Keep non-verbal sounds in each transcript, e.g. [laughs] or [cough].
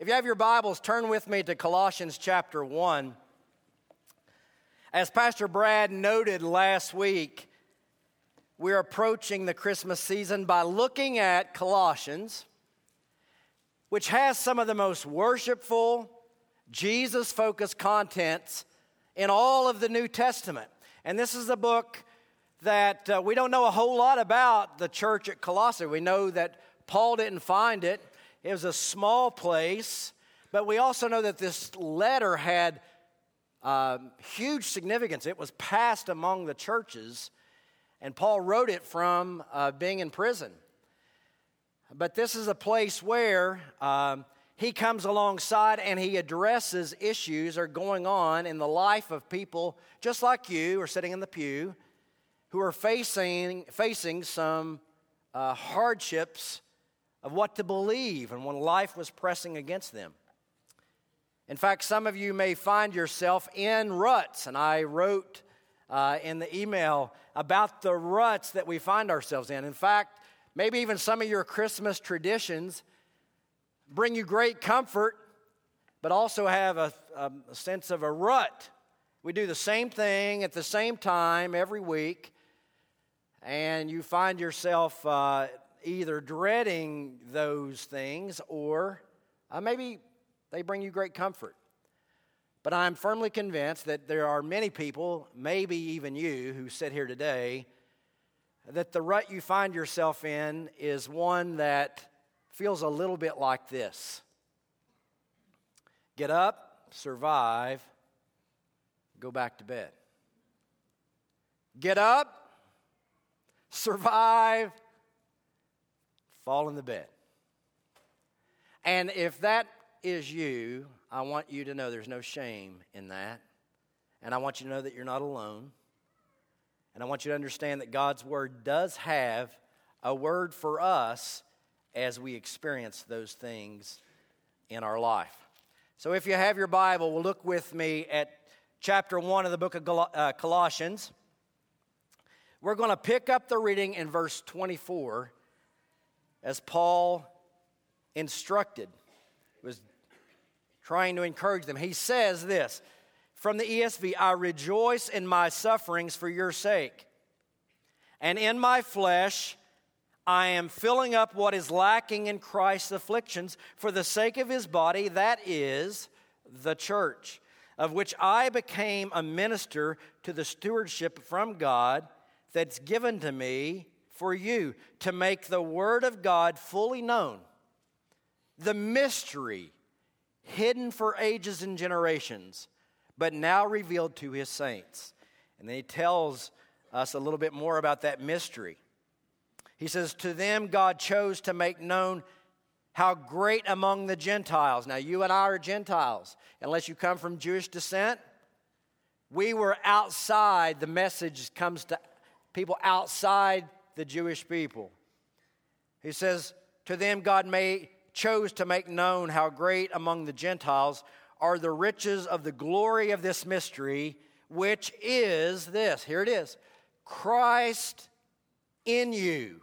If you have your Bibles, turn with me to Colossians chapter 1. As Pastor Brad noted last week, we're approaching the Christmas season by looking at Colossians, which has some of the most worshipful, Jesus focused contents in all of the New Testament. And this is a book that uh, we don't know a whole lot about the church at Colossae. We know that Paul didn't find it, it was a small place, but we also know that this letter had um, huge significance. It was passed among the churches, and Paul wrote it from uh, being in prison. But this is a place where um, he comes alongside and he addresses issues that are going on in the life of people just like you are sitting in the pew who are facing, facing some uh, hardships of what to believe and when life was pressing against them. In fact, some of you may find yourself in ruts, and I wrote uh, in the email about the ruts that we find ourselves in. In fact, maybe even some of your Christmas traditions bring you great comfort, but also have a, a sense of a rut. We do the same thing at the same time every week, and you find yourself uh, either dreading those things or uh, maybe they bring you great comfort. But I'm firmly convinced that there are many people, maybe even you, who sit here today, that the rut you find yourself in is one that feels a little bit like this get up, survive, go back to bed. Get up, survive, fall in the bed. And if that is you, I want you to know there's no shame in that. And I want you to know that you're not alone. And I want you to understand that God's Word does have a word for us as we experience those things in our life. So if you have your Bible, we'll look with me at chapter 1 of the book of uh, Colossians. We're going to pick up the reading in verse 24 as Paul instructed, was trying to encourage them. He says this from the ESV I rejoice in my sufferings for your sake. And in my flesh, I am filling up what is lacking in Christ's afflictions for the sake of his body, that is the church, of which I became a minister to the stewardship from God that's given to me for you to make the Word of God fully known, the mystery hidden for ages and generations, but now revealed to His saints. And then He tells us a little bit more about that mystery. He says, To them God chose to make known how great among the Gentiles. Now, you and I are Gentiles. Unless you come from Jewish descent, we were outside. The message comes to people outside the Jewish people. He says, To them God may, chose to make known how great among the Gentiles are the riches of the glory of this mystery, which is this. Here it is Christ in you,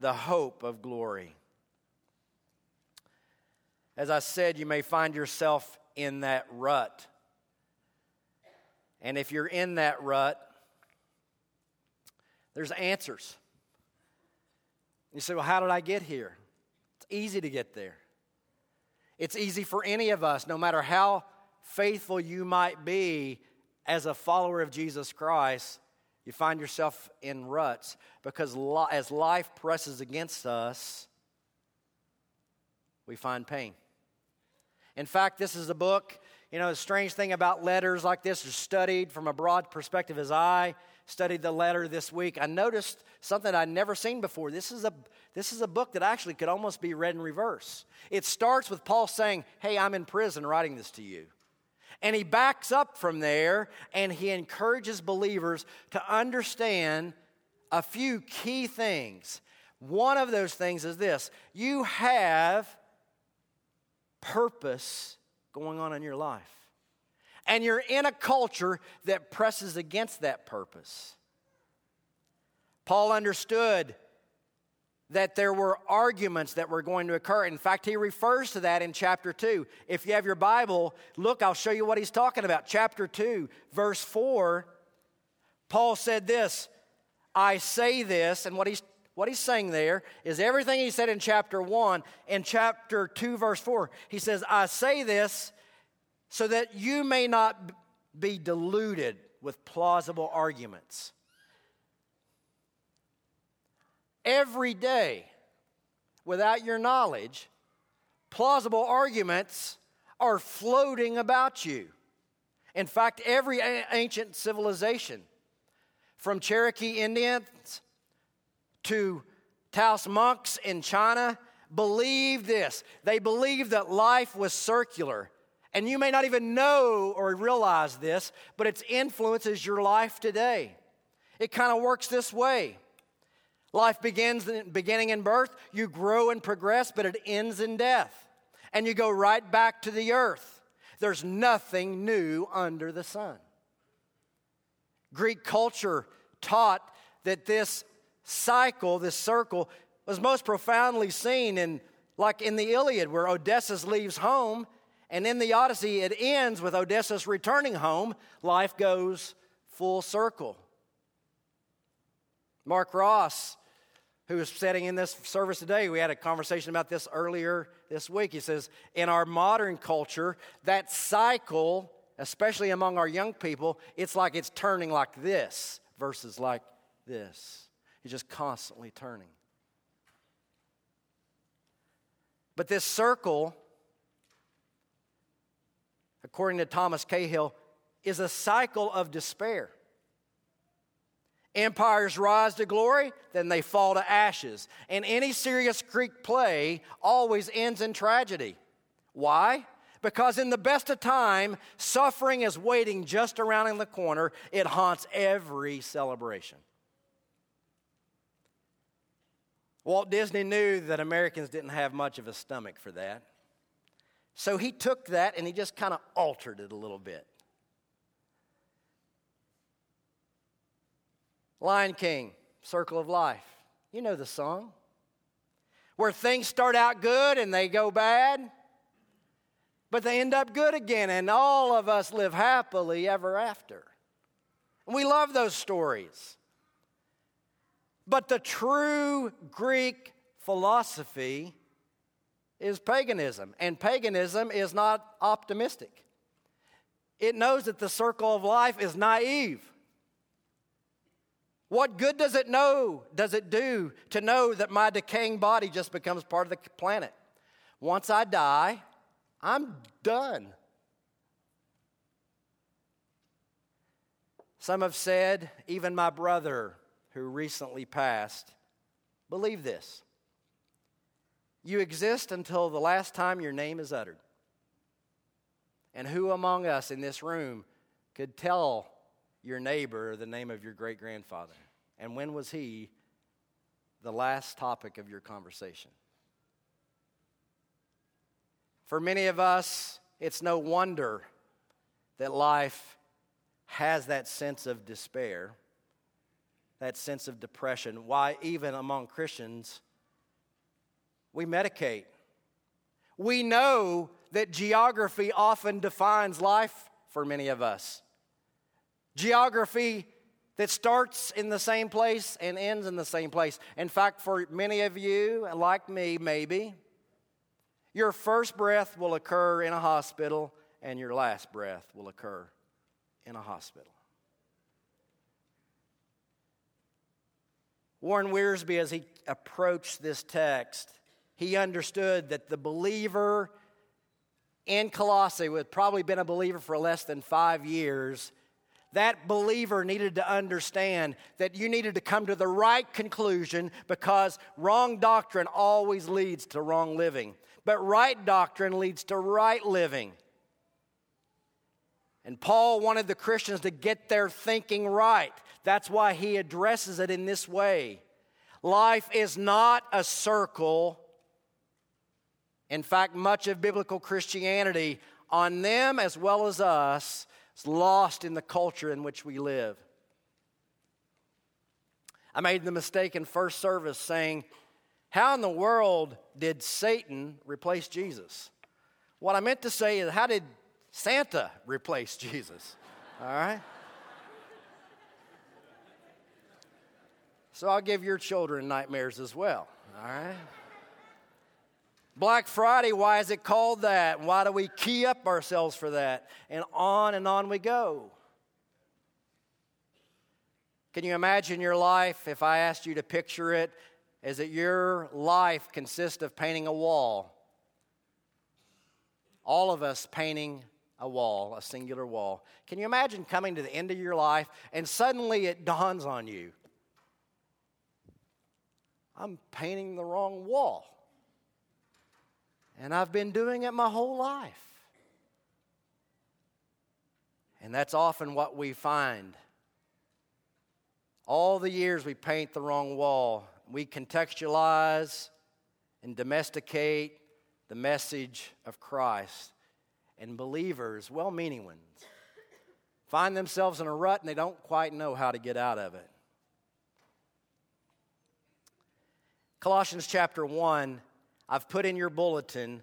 the hope of glory. As I said, you may find yourself in that rut. And if you're in that rut, there's answers. You say, well, how did I get here? It's easy to get there. It's easy for any of us, no matter how faithful you might be as a follower of Jesus Christ, you find yourself in ruts because as life presses against us, we find pain. In fact, this is a book, you know, the strange thing about letters like this is studied from a broad perspective as I studied the letter this week, I noticed something I'd never seen before. This is a this is a book that actually could almost be read in reverse. It starts with Paul saying, Hey, I'm in prison writing this to you. And he backs up from there and he encourages believers to understand a few key things. One of those things is this you have purpose going on in your life and you're in a culture that presses against that purpose. Paul understood that there were arguments that were going to occur. In fact, he refers to that in chapter 2. If you have your Bible, look, I'll show you what he's talking about. Chapter 2, verse 4, Paul said this I say this, and what he's what he's saying there is everything he said in chapter 1 in chapter 2 verse 4 he says i say this so that you may not be deluded with plausible arguments every day without your knowledge, plausible arguments are floating about you. In fact, every ancient civilization, from Cherokee Indians to Taoist monks in China, believed this. They believed that life was circular. And you may not even know or realize this, but it influences your life today. It kind of works this way. Life begins beginning in birth, you grow and progress, but it ends in death. And you go right back to the earth. There's nothing new under the sun. Greek culture taught that this cycle, this circle, was most profoundly seen in like in the Iliad, where Odysseus leaves home, and in the Odyssey, it ends with Odysseus returning home. Life goes full circle. Mark Ross who is sitting in this service today, we had a conversation about this earlier this week. He says, in our modern culture, that cycle, especially among our young people, it's like it's turning like this versus like this. He's just constantly turning. But this circle, according to Thomas Cahill, is a cycle of despair. Empires rise to glory, then they fall to ashes. And any serious Greek play always ends in tragedy. Why? Because in the best of time, suffering is waiting just around in the corner. It haunts every celebration. Walt Disney knew that Americans didn't have much of a stomach for that. So he took that and he just kind of altered it a little bit. Lion King, Circle of Life. You know the song. Where things start out good and they go bad, but they end up good again, and all of us live happily ever after. And we love those stories. But the true Greek philosophy is paganism, and paganism is not optimistic. It knows that the circle of life is naive. What good does it know, does it do to know that my decaying body just becomes part of the planet? Once I die, I'm done. Some have said, even my brother who recently passed, believe this. You exist until the last time your name is uttered. And who among us in this room could tell your neighbor the name of your great grandfather? And when was he the last topic of your conversation? For many of us, it's no wonder that life has that sense of despair, that sense of depression. Why, even among Christians, we medicate. We know that geography often defines life for many of us. Geography that starts in the same place and ends in the same place. In fact, for many of you, like me, maybe, your first breath will occur in a hospital and your last breath will occur in a hospital. Warren Wiersbe, as he approached this text, he understood that the believer in Colossae, who had probably been a believer for less than five years, that believer needed to understand that you needed to come to the right conclusion because wrong doctrine always leads to wrong living. But right doctrine leads to right living. And Paul wanted the Christians to get their thinking right. That's why he addresses it in this way. Life is not a circle. In fact, much of biblical Christianity, on them as well as us, is lost in the culture in which we live. I made the mistake in first service saying How in the world did Satan replace Jesus? What I meant to say is, how did Santa replaced Jesus? All right? So I'll give your children nightmares as well. All right? Black Friday, why is it called that? Why do we key up ourselves for that? And on and on we go. Can you imagine your life if I asked you to picture it as that your life consists of painting a wall? All of us painting a wall, a singular wall. Can you imagine coming to the end of your life and suddenly it dawns on you I'm painting the wrong wall. And I've been doing it my whole life. And that's often what we find. All the years we paint the wrong wall, we contextualize and domesticate the message of Christ. And believers, well meaning ones, find themselves in a rut and they don't quite know how to get out of it. Colossians chapter 1, I've put in your bulletin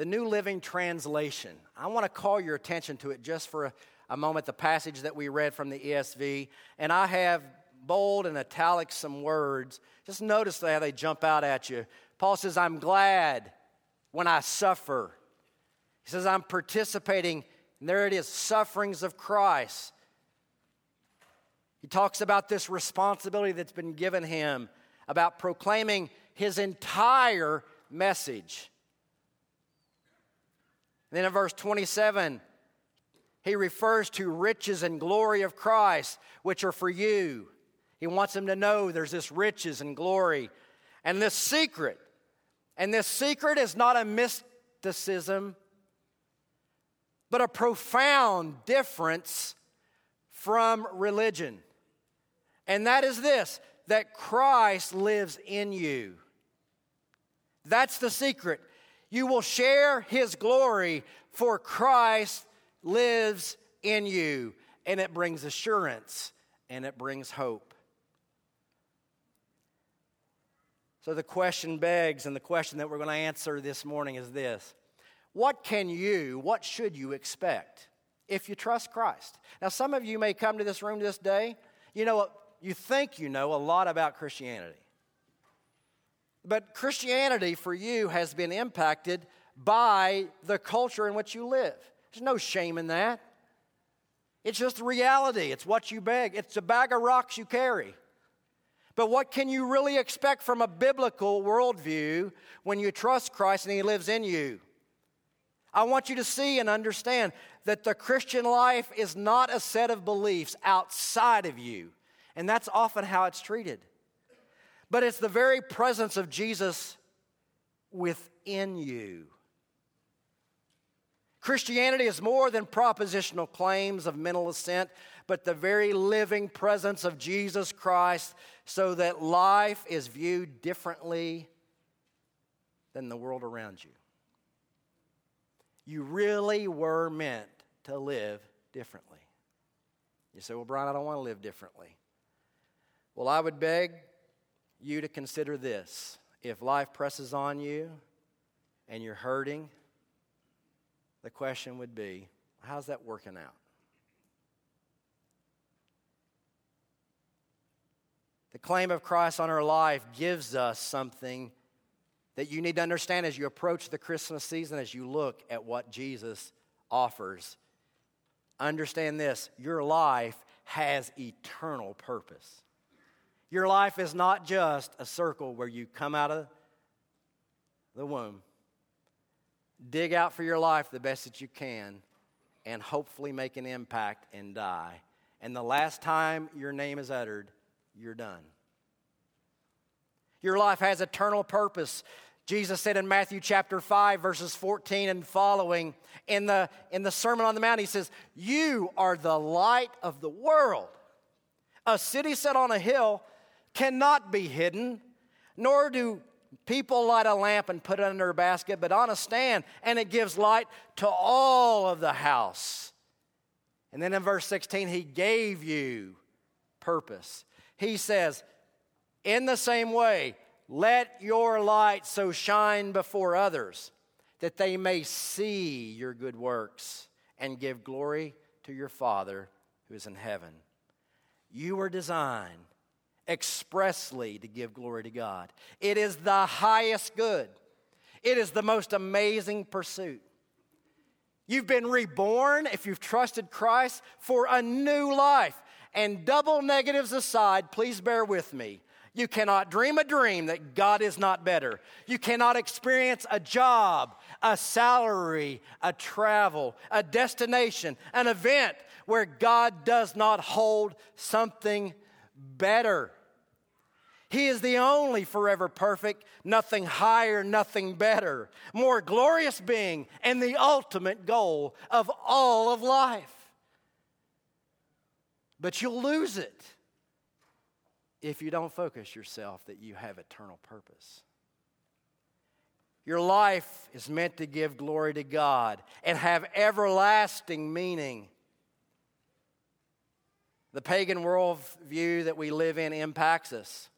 the New Living Translation. I want to call your attention to it just for a, a moment, the passage that we read from the ESV. And I have bold and italic some words. Just notice how they jump out at you. Paul says, I'm glad when I suffer. He says, I'm participating, and there it is, sufferings of Christ. He talks about this responsibility that's been given him about proclaiming his entire message. And then in verse 27, he refers to riches and glory of Christ, which are for you. He wants them to know there's this riches and glory and this secret. And this secret is not a mysticism, but a profound difference from religion. And that is this that Christ lives in you. That's the secret. You will share his glory, for Christ lives in you. And it brings assurance and it brings hope. So the question begs, and the question that we're going to answer this morning is this What can you, what should you expect if you trust Christ? Now, some of you may come to this room this day. You know, you think you know a lot about Christianity. But Christianity for you has been impacted by the culture in which you live. There's no shame in that. It's just reality. It's what you beg. It's a bag of rocks you carry. But what can you really expect from a biblical worldview when you trust Christ and He lives in you? I want you to see and understand that the Christian life is not a set of beliefs outside of you. And that's often how it's treated. But it's the very presence of Jesus within you. Christianity is more than propositional claims of mental assent, but the very living presence of Jesus Christ so that life is viewed differently than the world around you. You really were meant to live differently. You say, Well, Brian, I don't want to live differently. Well, I would beg you to consider this. If life presses on you and you're hurting, the question would be how's that working out? The claim of Christ on our life gives us something that you need to understand as you approach the Christmas season, as you look at what Jesus offers. Understand this your life has eternal purpose. Your life is not just a circle where you come out of the womb, dig out for your life the best that you can, and hopefully make an impact and die. And the last time your name is uttered, you're done. Your life has eternal purpose. Jesus said in Matthew chapter 5, verses 14 and following, in the, in the Sermon on the Mount, he says, You are the light of the world. A city set on a hill cannot be hidden, nor do people light a lamp and put it under a basket, but on a stand, and it gives light to all of the house. And then in verse 16, he gave you purpose. He says, in the same way, Let your light so shine before others that they may see your good works and give glory to your Father who is in heaven. You were designed expressly to give glory to God. It is the highest good, it is the most amazing pursuit. You've been reborn, if you've trusted Christ, for a new life. And double negatives aside, please bear with me. You cannot dream a dream that God is not better. You cannot experience a job, a salary, a travel, a destination, an event where God does not hold something better. He is the only forever perfect, nothing higher, nothing better, more glorious being, and the ultimate goal of all of life. But you'll lose it if you don't focus yourself that you have eternal purpose. Your life is meant to give glory to God and have everlasting meaning. The pagan worldview that we live in impacts us.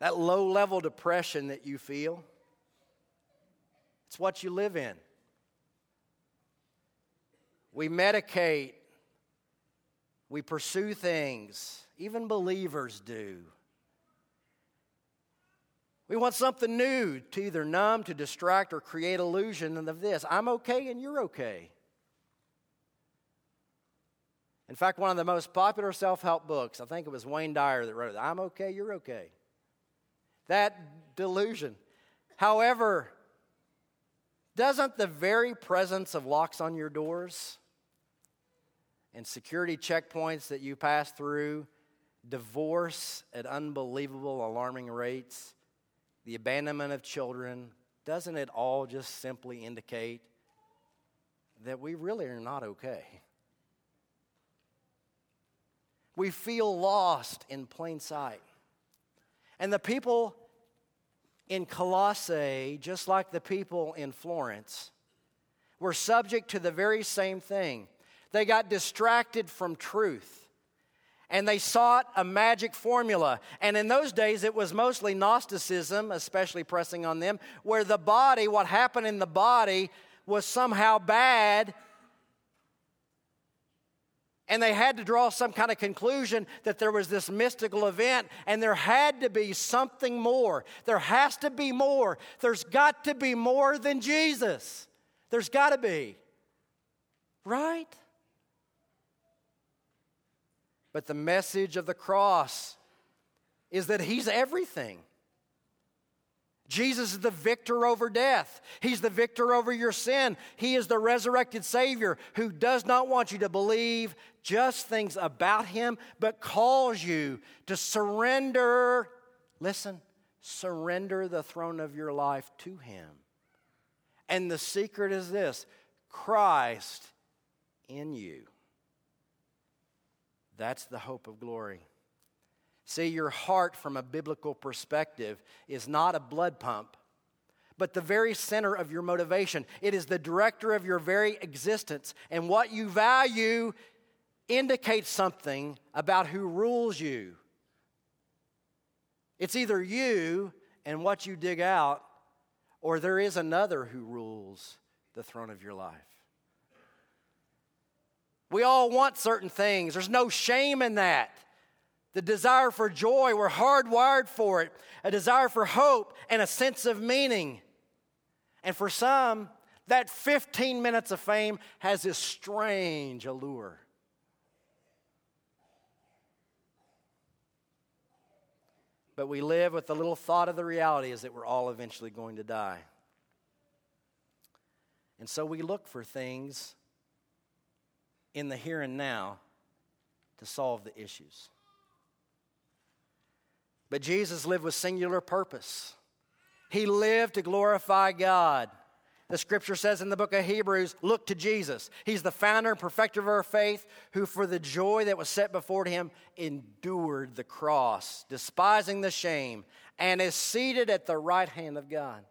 That low level depression that you feel, it's what you live in. We medicate, we pursue things, even believers do. We want something new to either numb, to distract, or create illusion of this. I'm okay and you're okay. In fact, one of the most popular self help books, I think it was Wayne Dyer that wrote it I'm okay, you're okay that delusion. However, doesn't the very presence of locks on your doors and security checkpoints that you pass through, divorce at unbelievable, alarming rates, the abandonment of children, doesn't it all just simply indicate that we really are not okay? We feel lost in plain sight. And the people in Colossae, just like the people in Florence, were subject to the very same thing. They got distracted from truth and they sought a magic formula. And in those days, it was mostly Gnosticism, especially pressing on them, where the body, what happened in the body, was somehow bad and they had to draw some kind of conclusion that there was this mystical event, and there had to be something more. There has to be more. There's got to be more than Jesus. There's got to be. Right? But the message of the cross is that He's everything. Jesus is the victor over death. He's the victor over your sin. He is the resurrected Savior who does not want you to believe just things about Him, but calls you to surrender, listen, surrender the throne of your life to Him. And the secret is this Christ in you. That's the hope of glory. See, your heart from a biblical perspective is not a blood pump, but the very center of your motivation. It is the director of your very existence. And what you value indicates something about who rules you. It's either you and what you dig out, or there is another who rules the throne of your life. We all want certain things, there's no shame in that the desire for joy. We're hardwired for it, a desire for hope and a sense of meaning. And for some, that 15 minutes of fame has this strange allure. But we live with the little thought of the reality is that we're all eventually going to die. And so we look for things in the here and now to solve the issues. But Jesus lived with singular purpose. He lived to glorify God. The scripture says in the book of Hebrews, look to Jesus. He's the founder and perfecter of our faith, who for the joy that was set before him endured the cross, despising the shame, and is seated at the right hand of God.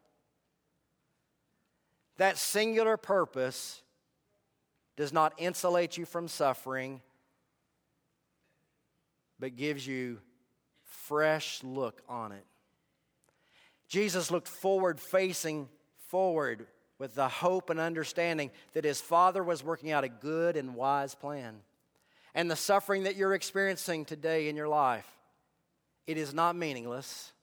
That singular purpose does not insulate you from suffering, but gives you fresh look on it. Jesus looked forward, facing forward with the hope and understanding that his Father was working out a good and wise plan. And the suffering that you're experiencing today in your life, it is not meaningless.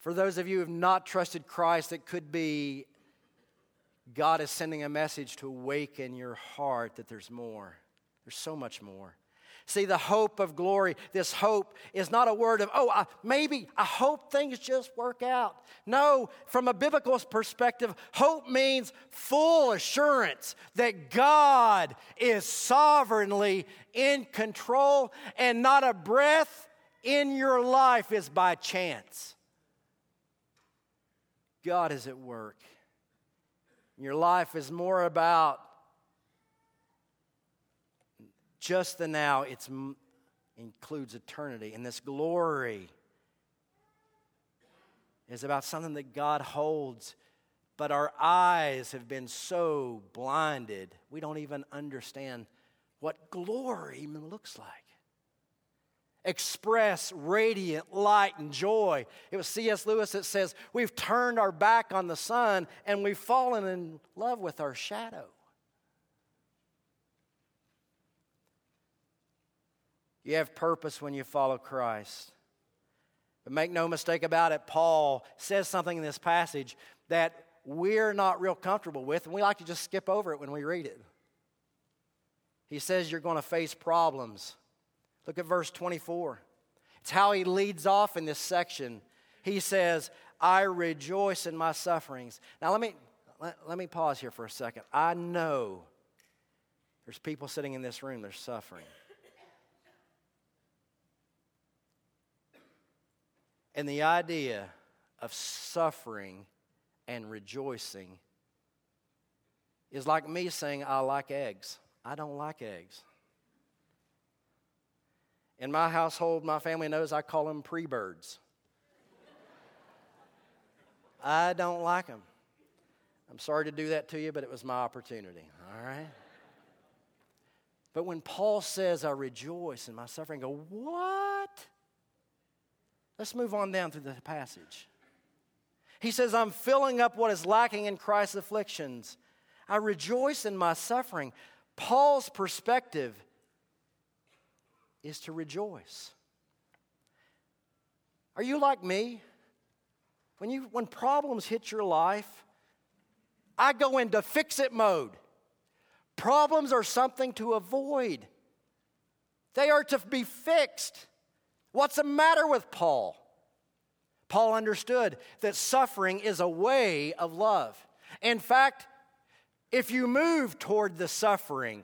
For those of you who have not trusted Christ, it could be God is sending a message to awaken your heart that there's more. There's so much more. See, the hope of glory, this hope is not a word of, oh, I, maybe I hope things just work out. No, from a biblical perspective, hope means full assurance that God is sovereignly in control and not a breath in your life is by chance. God is at work. Your life is more about just the now, it includes eternity. And this glory is about something that God holds, but our eyes have been so blinded, we don't even understand what glory even looks like. Express radiant light and joy. It was C.S. Lewis that says, We've turned our back on the sun and we've fallen in love with our shadow. You have purpose when you follow Christ. But make no mistake about it, Paul says something in this passage that we're not real comfortable with, and we like to just skip over it when we read it. He says you're going to face problems. Look at verse 24. It's how he leads off in this section. He says, I rejoice in my sufferings. Now, let me, let, let me pause here for a second. I know there's people sitting in this room, they're suffering. And the idea of suffering and rejoicing is like me saying, I like eggs. I don't like eggs. In my household, my family knows I call them pre birds. I don't like them. I'm sorry to do that to you, but it was my opportunity, all right? But when Paul says, I rejoice in my suffering, go, What? Let's move on down through the passage. He says, I'm filling up what is lacking in Christ's afflictions. I rejoice in my suffering. Paul's perspective is to rejoice. Are you like me? When, you, when problems hit your life, I go into fix it mode. Problems are something to avoid, they are to be fixed. What's the matter with Paul? Paul understood that suffering is a way of love. In fact, if you move toward the suffering,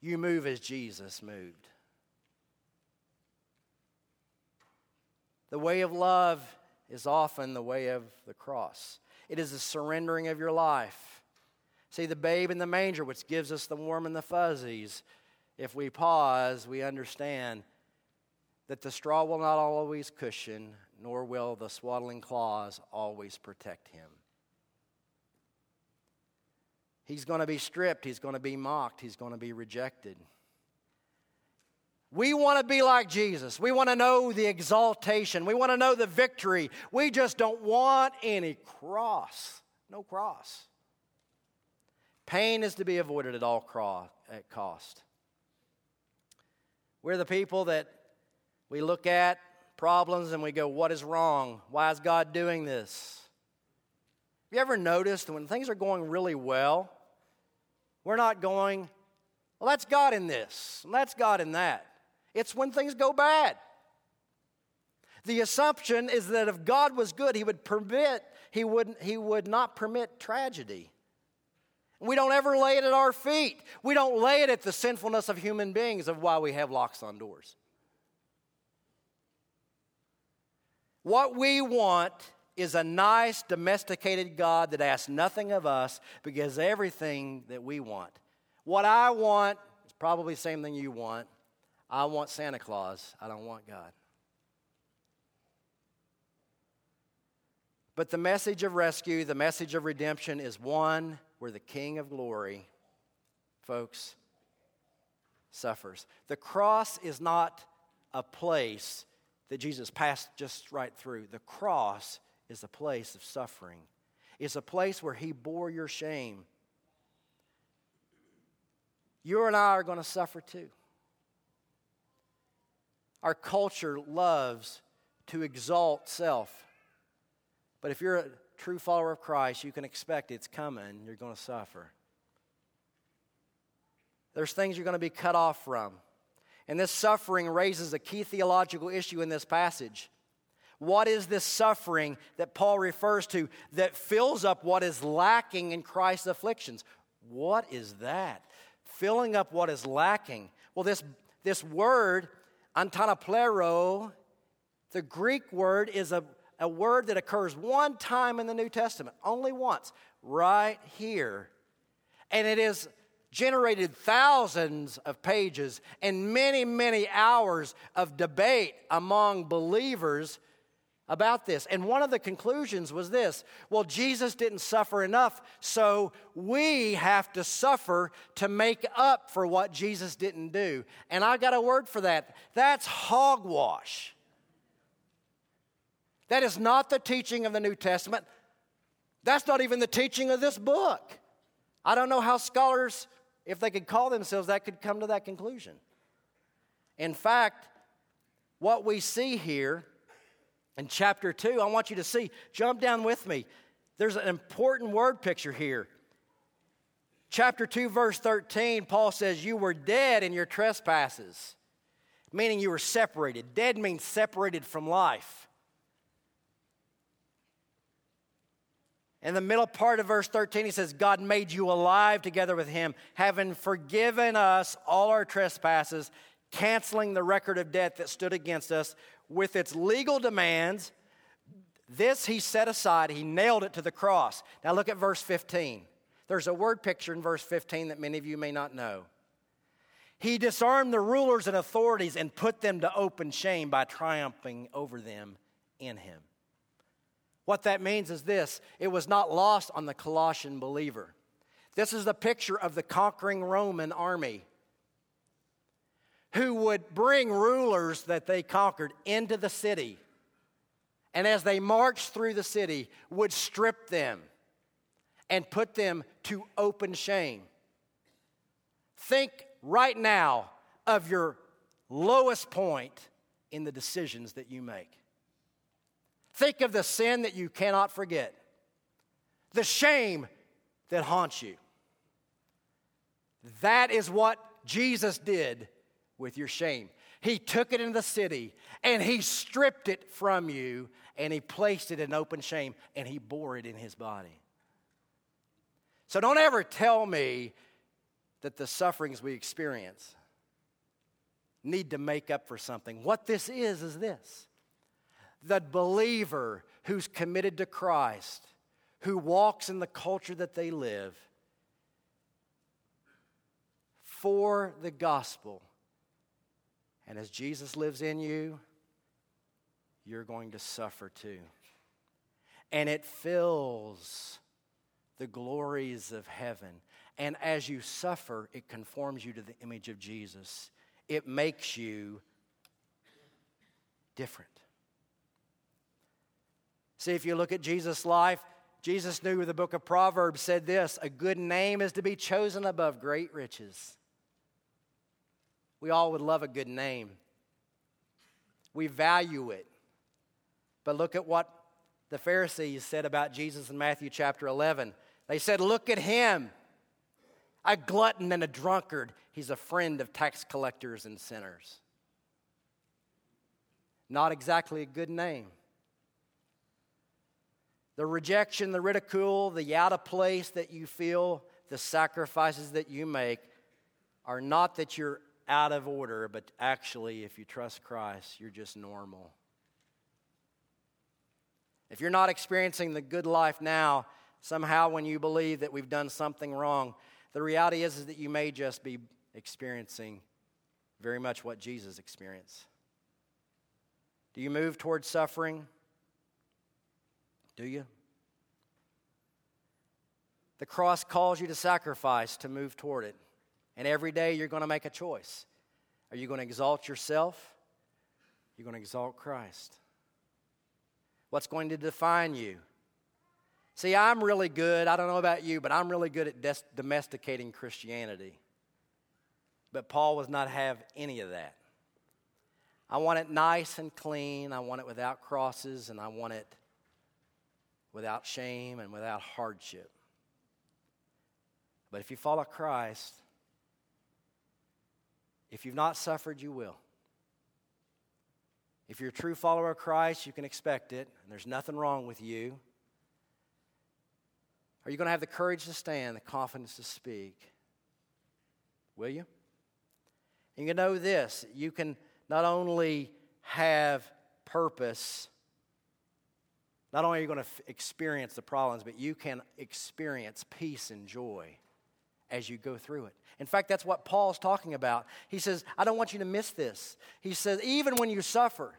you move as Jesus moved. The way of love is often the way of the cross. It is the surrendering of your life. See, the babe in the manger, which gives us the warm and the fuzzies, if we pause, we understand that the straw will not always cushion, nor will the swaddling claws always protect him. He's going to be stripped, he's going to be mocked, he's going to be rejected. We want to be like Jesus. We want to know the exaltation. We want to know the victory. We just don't want any cross. No cross. Pain is to be avoided at all cost. We're the people that we look at problems and we go, What is wrong? Why is God doing this? Have you ever noticed when things are going really well, we're not going, Well, that's God in this, that's God in that. It's when things go bad. The assumption is that if God was good, He would permit, He would, he would not permit tragedy. We don't ever lay it at our feet. We don't lay it at the sinfulness of human beings of why we have locks on doors. What we want is a nice, domesticated God that asks nothing of us because everything that we want. What I want is probably the same thing you want. I want Santa Claus, I don't want God. But the message of rescue, the message of redemption is one where the King of glory, folks, suffers. The cross is not a place that Jesus passed just right through. The cross is a place of suffering, it's a place where He bore your shame. You and I are going to suffer too. Our culture loves to exalt self. But if you're a true follower of Christ, you can expect it's coming. You're going to suffer. There's things you're going to be cut off from. And this suffering raises a key theological issue in this passage. What is this suffering that Paul refers to that fills up what is lacking in Christ's afflictions? What is that? Filling up what is lacking. Well, this, this word, antanaplero, the Greek word is a, a word that occurs one time in the New Testament, only once, right here. And it is generated thousands of pages and many, many hours of debate among believers about this. And one of the conclusions was this well, Jesus didn't suffer enough, so we have to suffer to make up for what Jesus didn't do. And I got a word for that. That's hogwash. That is not the teaching of the New Testament. That's not even the teaching of this book. I don't know how scholars if they could call themselves that, could come to that conclusion. In fact, what we see here in chapter 2, I want you to see, jump down with me. There's an important word picture here. Chapter 2, verse 13, Paul says, You were dead in your trespasses, meaning you were separated. Dead means separated from life. In the middle part of verse 13, he says, God made you alive together with him, having forgiven us all our trespasses, canceling the record of debt that stood against us with its legal demands. This he set aside, he nailed it to the cross. Now look at verse 15. There's a word picture in verse 15 that many of you may not know. He disarmed the rulers and authorities and put them to open shame by triumphing over them in him. What that means is this it was not lost on the Colossian believer. This is the picture of the conquering Roman army who would bring rulers that they conquered into the city. And as they marched through the city, would strip them and put them to open shame. Think right now of your lowest point in the decisions that you make. Think of the sin that you cannot forget, the shame that haunts you. That is what Jesus did with your shame. He took it in the city and he stripped it from you and he placed it in open shame and he bore it in his body. So don't ever tell me that the sufferings we experience need to make up for something. What this is, is this the believer who's committed to Christ, who walks in the culture that they live for the gospel. And as Jesus lives in you, you're going to suffer too. And it fills the glories of heaven. And as you suffer, it conforms you to the image of Jesus. It makes you different. See, if you look at Jesus' life, Jesus knew the book of Proverbs said this a good name is to be chosen above great riches. We all would love a good name, we value it. But look at what the Pharisees said about Jesus in Matthew chapter 11. They said, Look at him, a glutton and a drunkard. He's a friend of tax collectors and sinners. Not exactly a good name. The rejection, the ridicule, the out of place that you feel, the sacrifices that you make are not that you're out of order, but actually, if you trust Christ, you're just normal. If you're not experiencing the good life now, somehow when you believe that we've done something wrong, the reality is, is that you may just be experiencing very much what Jesus experienced. Do you move towards suffering? Do you? The cross calls you to sacrifice to move toward it. And every day you're going to make a choice. Are you going to exalt yourself You're going to exalt Christ. What's going to define you? See, I'm really good. I don't know about you, but I'm really good at des- domesticating Christianity. But Paul was not have any of that. I want it nice and clean. I want it without crosses, and I want it without shame and without hardship. But if you follow Christ, if you've not suffered, you will. If you're a true follower of Christ, you can expect it, and there's nothing wrong with you. Are you going to have the courage to stand, the confidence to speak? Will you? And you know this you can not only have purpose, not only are you going to f- experience the problems, but you can experience peace and joy as you go through it. In fact, that's what Paul's talking about. He says, I don't want you to miss this. He says, even when you suffer.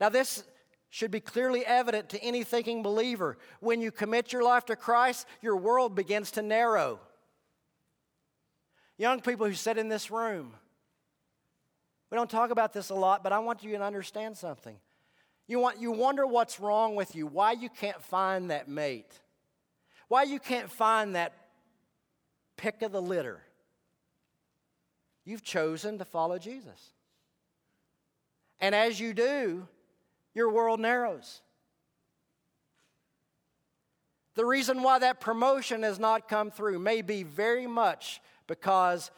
Now, this should be clearly evident to any thinking believer. When you commit your life to Christ, your world begins to narrow. Young people who sit in this room, we don't talk about this a lot, but I want you to understand something. You, want, you wonder what's wrong with you, why you can't find that mate, why you can't find that pick of the litter. You've chosen to follow Jesus. And as you do, your world narrows. The reason why that promotion has not come through may be very much because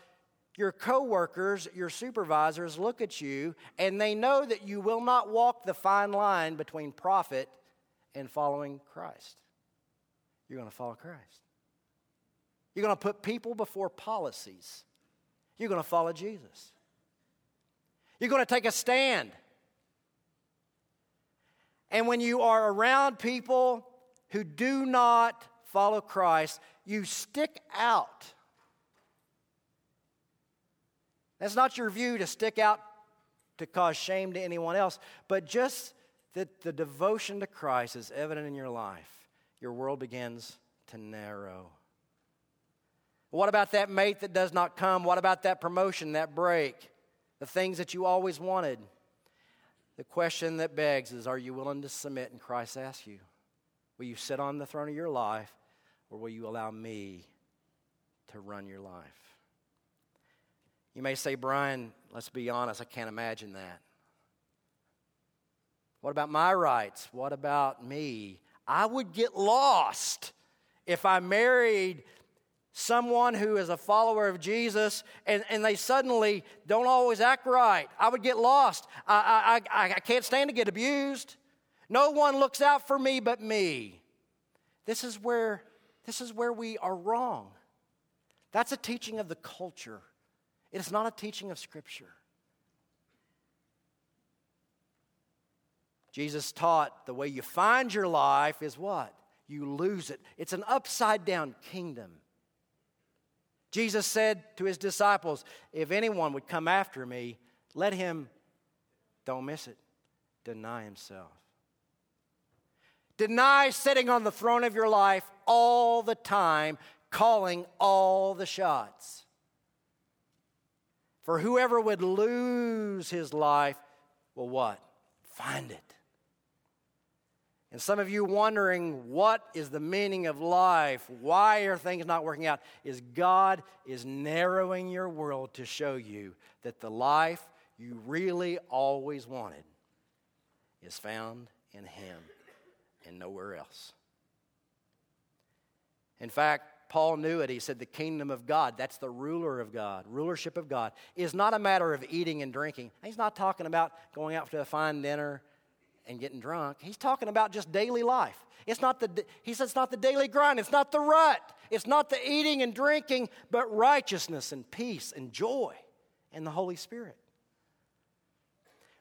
your coworkers, your supervisors look at you and they know that you will not walk the fine line between profit and following Christ. You're going to follow Christ. You're going to put people before policies. You're going to follow Jesus. You're going to take a stand. And when you are around people who do not follow Christ, you stick out. That's not your view to stick out to cause shame to anyone else, but just that the devotion to Christ is evident in your life. Your world begins to narrow. What about that mate that does not come? What about that promotion, that break, the things that you always wanted? The question that begs is Are you willing to submit and Christ asks you? Will you sit on the throne of your life or will you allow me to run your life? You may say, Brian, let's be honest, I can't imagine that. What about my rights? What about me? I would get lost if I married someone who is a follower of Jesus and, and they suddenly don't always act right. I would get lost. I, I, I, I can't stand to get abused. No one looks out for me but me. This is where, this is where we are wrong. That's a teaching of the culture, it is not a teaching of Scripture. Jesus taught the way you find your life is what? You lose it. It's an upside down kingdom. Jesus said to his disciples, If anyone would come after me, let him, don't miss it, deny himself. Deny sitting on the throne of your life all the time, calling all the shots. For whoever would lose his life will what? Find it. And some of you wondering what is the meaning of life? Why are things not working out? Is God is narrowing your world to show you that the life you really always wanted is found in Him and nowhere else. In fact, Paul knew it. He said, The kingdom of God, that's the ruler of God, rulership of God, is not a matter of eating and drinking. He's not talking about going out to a fine dinner and getting drunk. He's talking about just daily life. It's not the, he says it's not the daily grind, it's not the rut, it's not the eating and drinking, but righteousness and peace and joy and the Holy Spirit.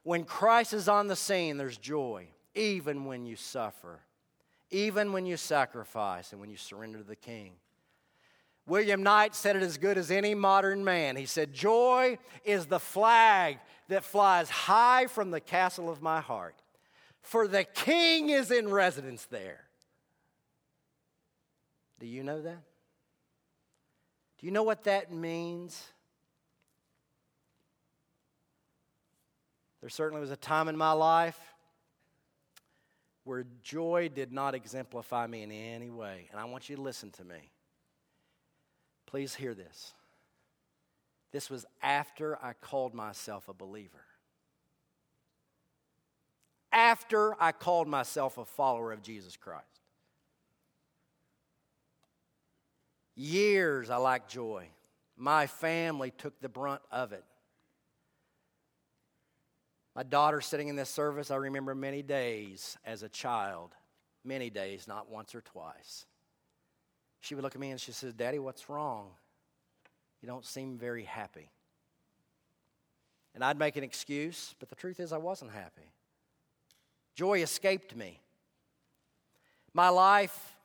When Christ is on the scene, there's joy, even when you suffer, even when you sacrifice and when you surrender to the King. William Knight said it as good as any modern man. He said, Joy is the flag that flies high from the castle of my heart for the king is in residence there. Do you know that? Do you know what that means? There certainly was a time in my life where joy did not exemplify me in any way. And I want you to listen to me. Please hear this. This was after I called myself a believer. After I called myself a follower of Jesus Christ. Years I lacked joy. My family took the brunt of it. My daughter sitting in this service, I remember many days as a child, many days, not once or twice. She would look at me and she says, Daddy, what's wrong? You don't seem very happy. And I'd make an excuse, but the truth is, I wasn't happy. Joy escaped me. My life,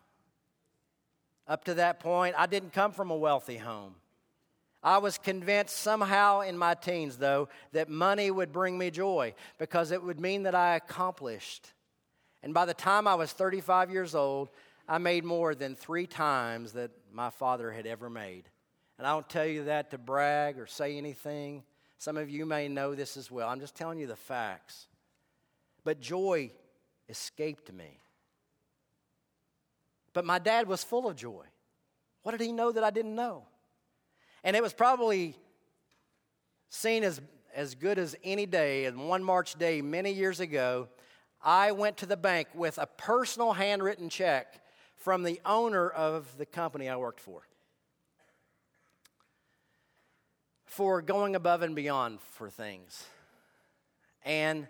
up to that point, I didn't come from a wealthy home. I was convinced somehow in my teens, though, that money would bring me joy because it would mean that I accomplished. And by the time I was 35 years old, I made more than three times that my father had ever made. And I don't tell you that to brag or say anything. Some of you may know this as well. I'm just telling you the facts. But joy escaped me. But my dad was full of joy. What did he know that I didn't know? And it was probably seen as, as good as any day. And one March day, many years ago, I went to the bank with a personal handwritten check from the owner of the company I worked for for going above and beyond for things. And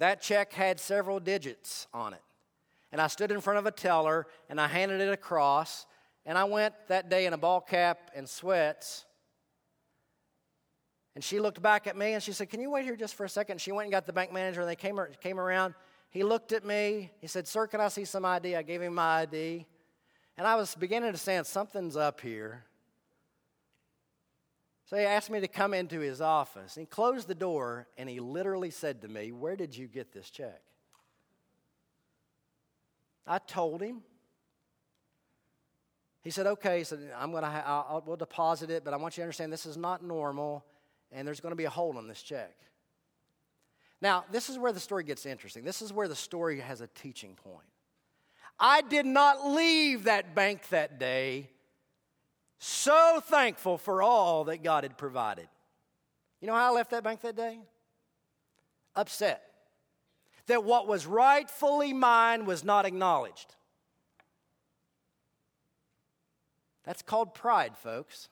that check had several digits on it. And I stood in front of a teller and I handed it across and I went that day in a ball cap and sweats. And she looked back at me and she said, Can you wait here just for a second? She went and got the bank manager and they came, came around. He looked at me. He said, Sir, can I see some ID? I gave him my ID. And I was beginning to sense something's up here. So he asked me to come into his office. He closed the door and he literally said to me, Where did you get this check? I told him. He said, okay. He said, I'm to, ha- I'll, we'll deposit it, but I want you to understand this is not normal, and there's going to be a hold on this check. Now, this is where the story gets interesting. This is where the story has a teaching point. I did not leave that bank that day so thankful for all that God had provided. You know how I left that bank that day? Upset that what was rightfully mine was not acknowledged. That's called pride, folks.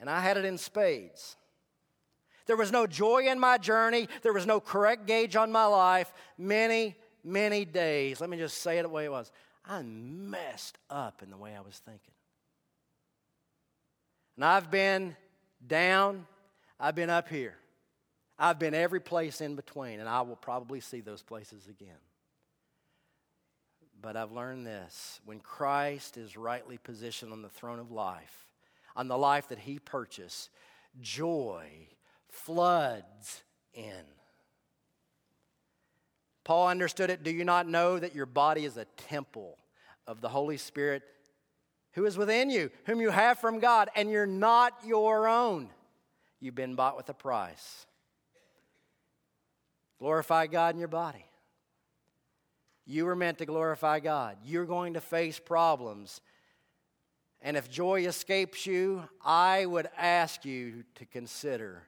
And I had it in spades. There was no joy in my journey. There was no correct gauge on my life. Many, many days. Let me just say it the way it was. I messed up in the way I was thinking. And I've been down, I've been up here. I've been every place in between, and I will probably see those places again. But I've learned this when Christ is rightly positioned on the throne of life, on the life that he purchased, joy floods in. Paul understood it. Do you not know that your body is a temple of the Holy Spirit who is within you, whom you have from God, and you're not your own? You've been bought with a price. Glorify God in your body. You were meant to glorify God. You're going to face problems. And if joy escapes you, I would ask you to consider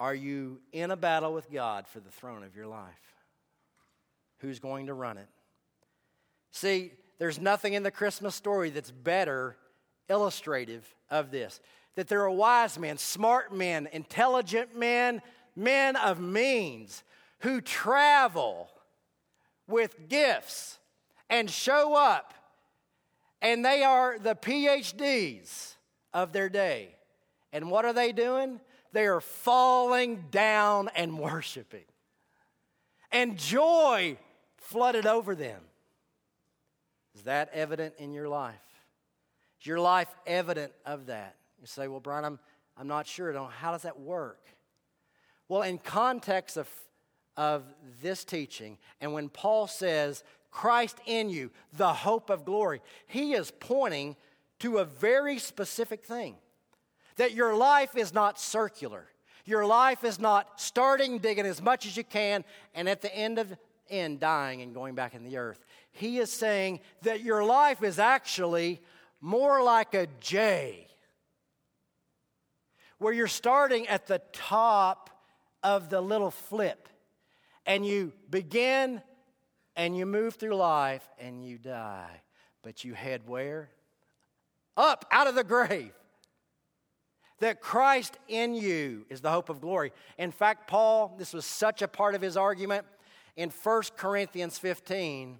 are you in a battle with God for the throne of your life? Who's going to run it? See, there's nothing in the Christmas story that's better illustrative of this. That there are wise men, smart men, intelligent men men of means who travel with gifts and show up, and they are the PhDs of their day. And what are they doing? They are falling down and [laughs] worshiping. And joy flooded over them. Is that evident in your life? Is your life evident of that? You say, Well, Brian, I'm, I'm not sure. How does that work? Well, in context of, of this teaching, and when Paul says, Christ in you, the hope of glory, he is pointing to a very specific thing that your life is not circular. Your life is not starting digging as much as you can and at the end of end dying and going back in the earth. He is saying that your life is actually more like a J, where you're starting at the top of the little flip and you begin and you move through life and you die. But you head where? Up out of the grave. That Christ in you is the hope of glory. In fact, Paul, this was such a part of his argument in 1 Corinthians 15.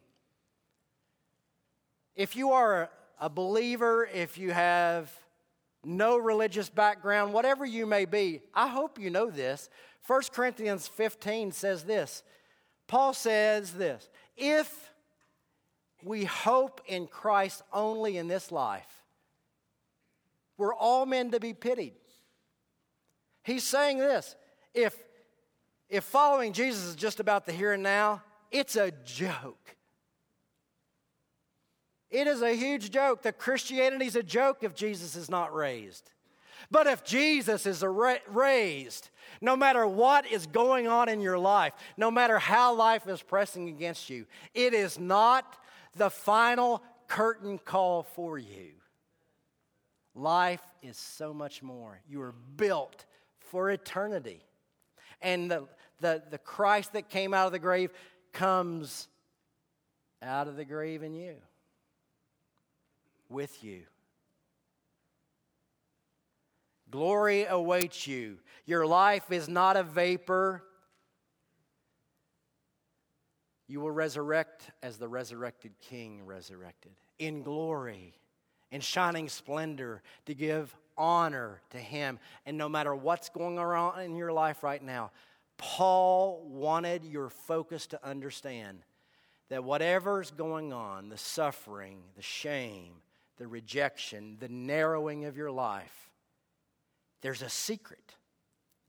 If you are a believer, if you have no religious background, whatever you may be, I hope you know this. 1 Corinthians 15 says this. Paul says this If we hope in Christ only in this life, we're all men to be pitied. He's saying this if, if following Jesus is just about the here and now, it's a joke. It is a huge joke that Christianity is a joke if Jesus is not raised. But if Jesus is raised, no matter what is going on in your life, no matter how life is pressing against you, it is not the final curtain call for you. Life is so much more. You are built for eternity. And the, the, the Christ that came out of the grave comes out of the grave in you, with you. Glory awaits you. Your life is not a vapor. You will resurrect as the resurrected King resurrected in glory, in shining splendor, to give honor to Him. And no matter what's going on in your life right now, Paul wanted your focus to understand that whatever's going on, the suffering, the shame, the rejection, the narrowing of your life, there's a secret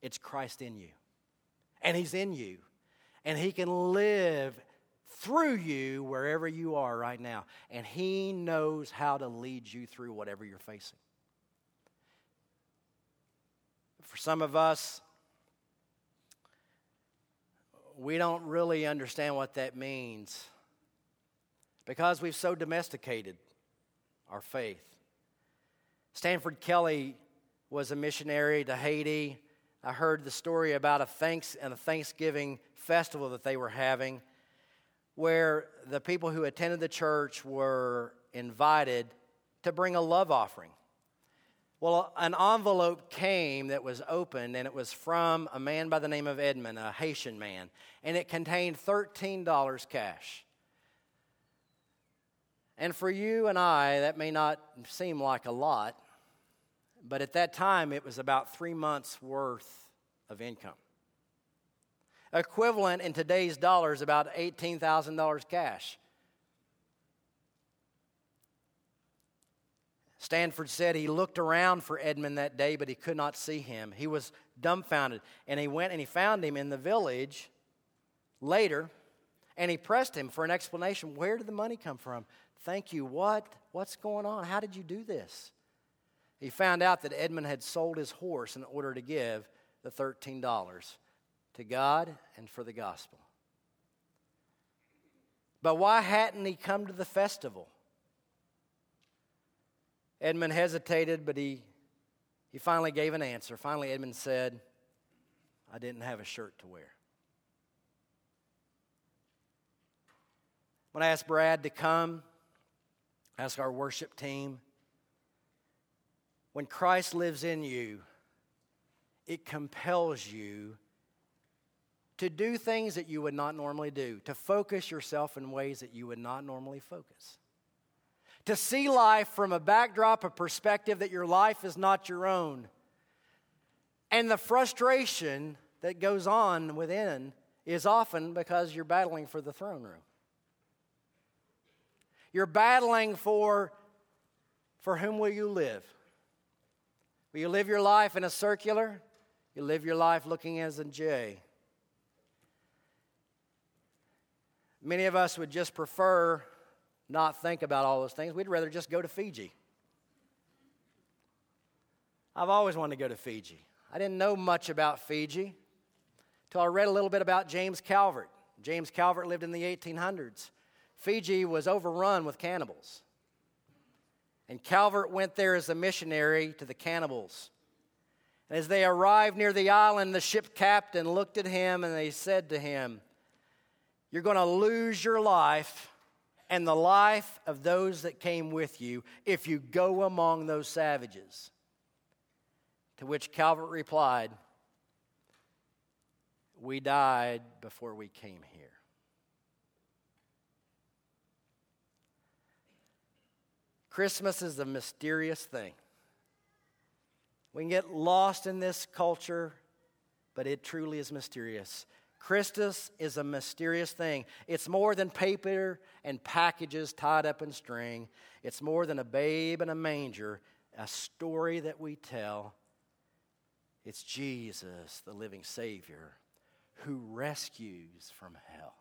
it's Christ in you. And He's in you. And He can live through you wherever you are right now. And He knows how to lead you through whatever you're facing. For some of us, we don't really understand what that means because we've so domesticated our faith. Stanford Kelly was a missionary to Haiti. I heard the story about a thanks and a Thanksgiving festival that they were having, where the people who attended the church were invited to bring a love offering. Well, an envelope came that was opened, and it was from a man by the name of Edmund, a Haitian man, and it contained $13 cash. And for you and I, that may not seem like a lot, but at that time, it was about three months' worth of income. Equivalent in today's dollars, about $18,000 cash. Stanford said he looked around for Edmund that day, but he could not see him. He was dumbfounded. And he went and he found him in the village later, and he pressed him for an explanation. Where did the money come from? Thank you. What? What's going on? How did you do this? He found out that Edmund had sold his horse in order to give the $13 to God and for the gospel. But why hadn't he come to the festival? Edmund hesitated, but he, he finally gave an answer. Finally, Edmund said, I didn't have a shirt to wear. When I asked Brad to come, ask our worship team, when Christ lives in you, it compels you to do things that you would not normally do, to focus yourself in ways that you would not normally focus, to see life from a backdrop, a perspective that your life is not your own. And the frustration that goes on within is often because you're battling for the throne room. You're battling for for whom will you live? Will you live your life in a circular? You live your life looking as a J. Many of us would just prefer not think about all those things. We'd rather just go to Fiji. I've always wanted to go to Fiji. I didn't know much about Fiji until I read a little bit about James Calvert. James Calvert lived in the 1800s. Fiji was overrun with cannibals. And Calvert went there as a missionary to the cannibals. And as they arrived near the island, the ship captain looked at him and they said to him, You're going to lose your life and the life of those that came with you if you go among those savages. To which Calvert replied, We died before we came here. Christmas is a mysterious thing. We can get lost in this culture, but it truly is mysterious. Christmas is a mysterious thing. It's more than paper and packages tied up in string. It's more than a babe in a manger, a story that we tell. It's Jesus, the living Savior, who rescues from hell.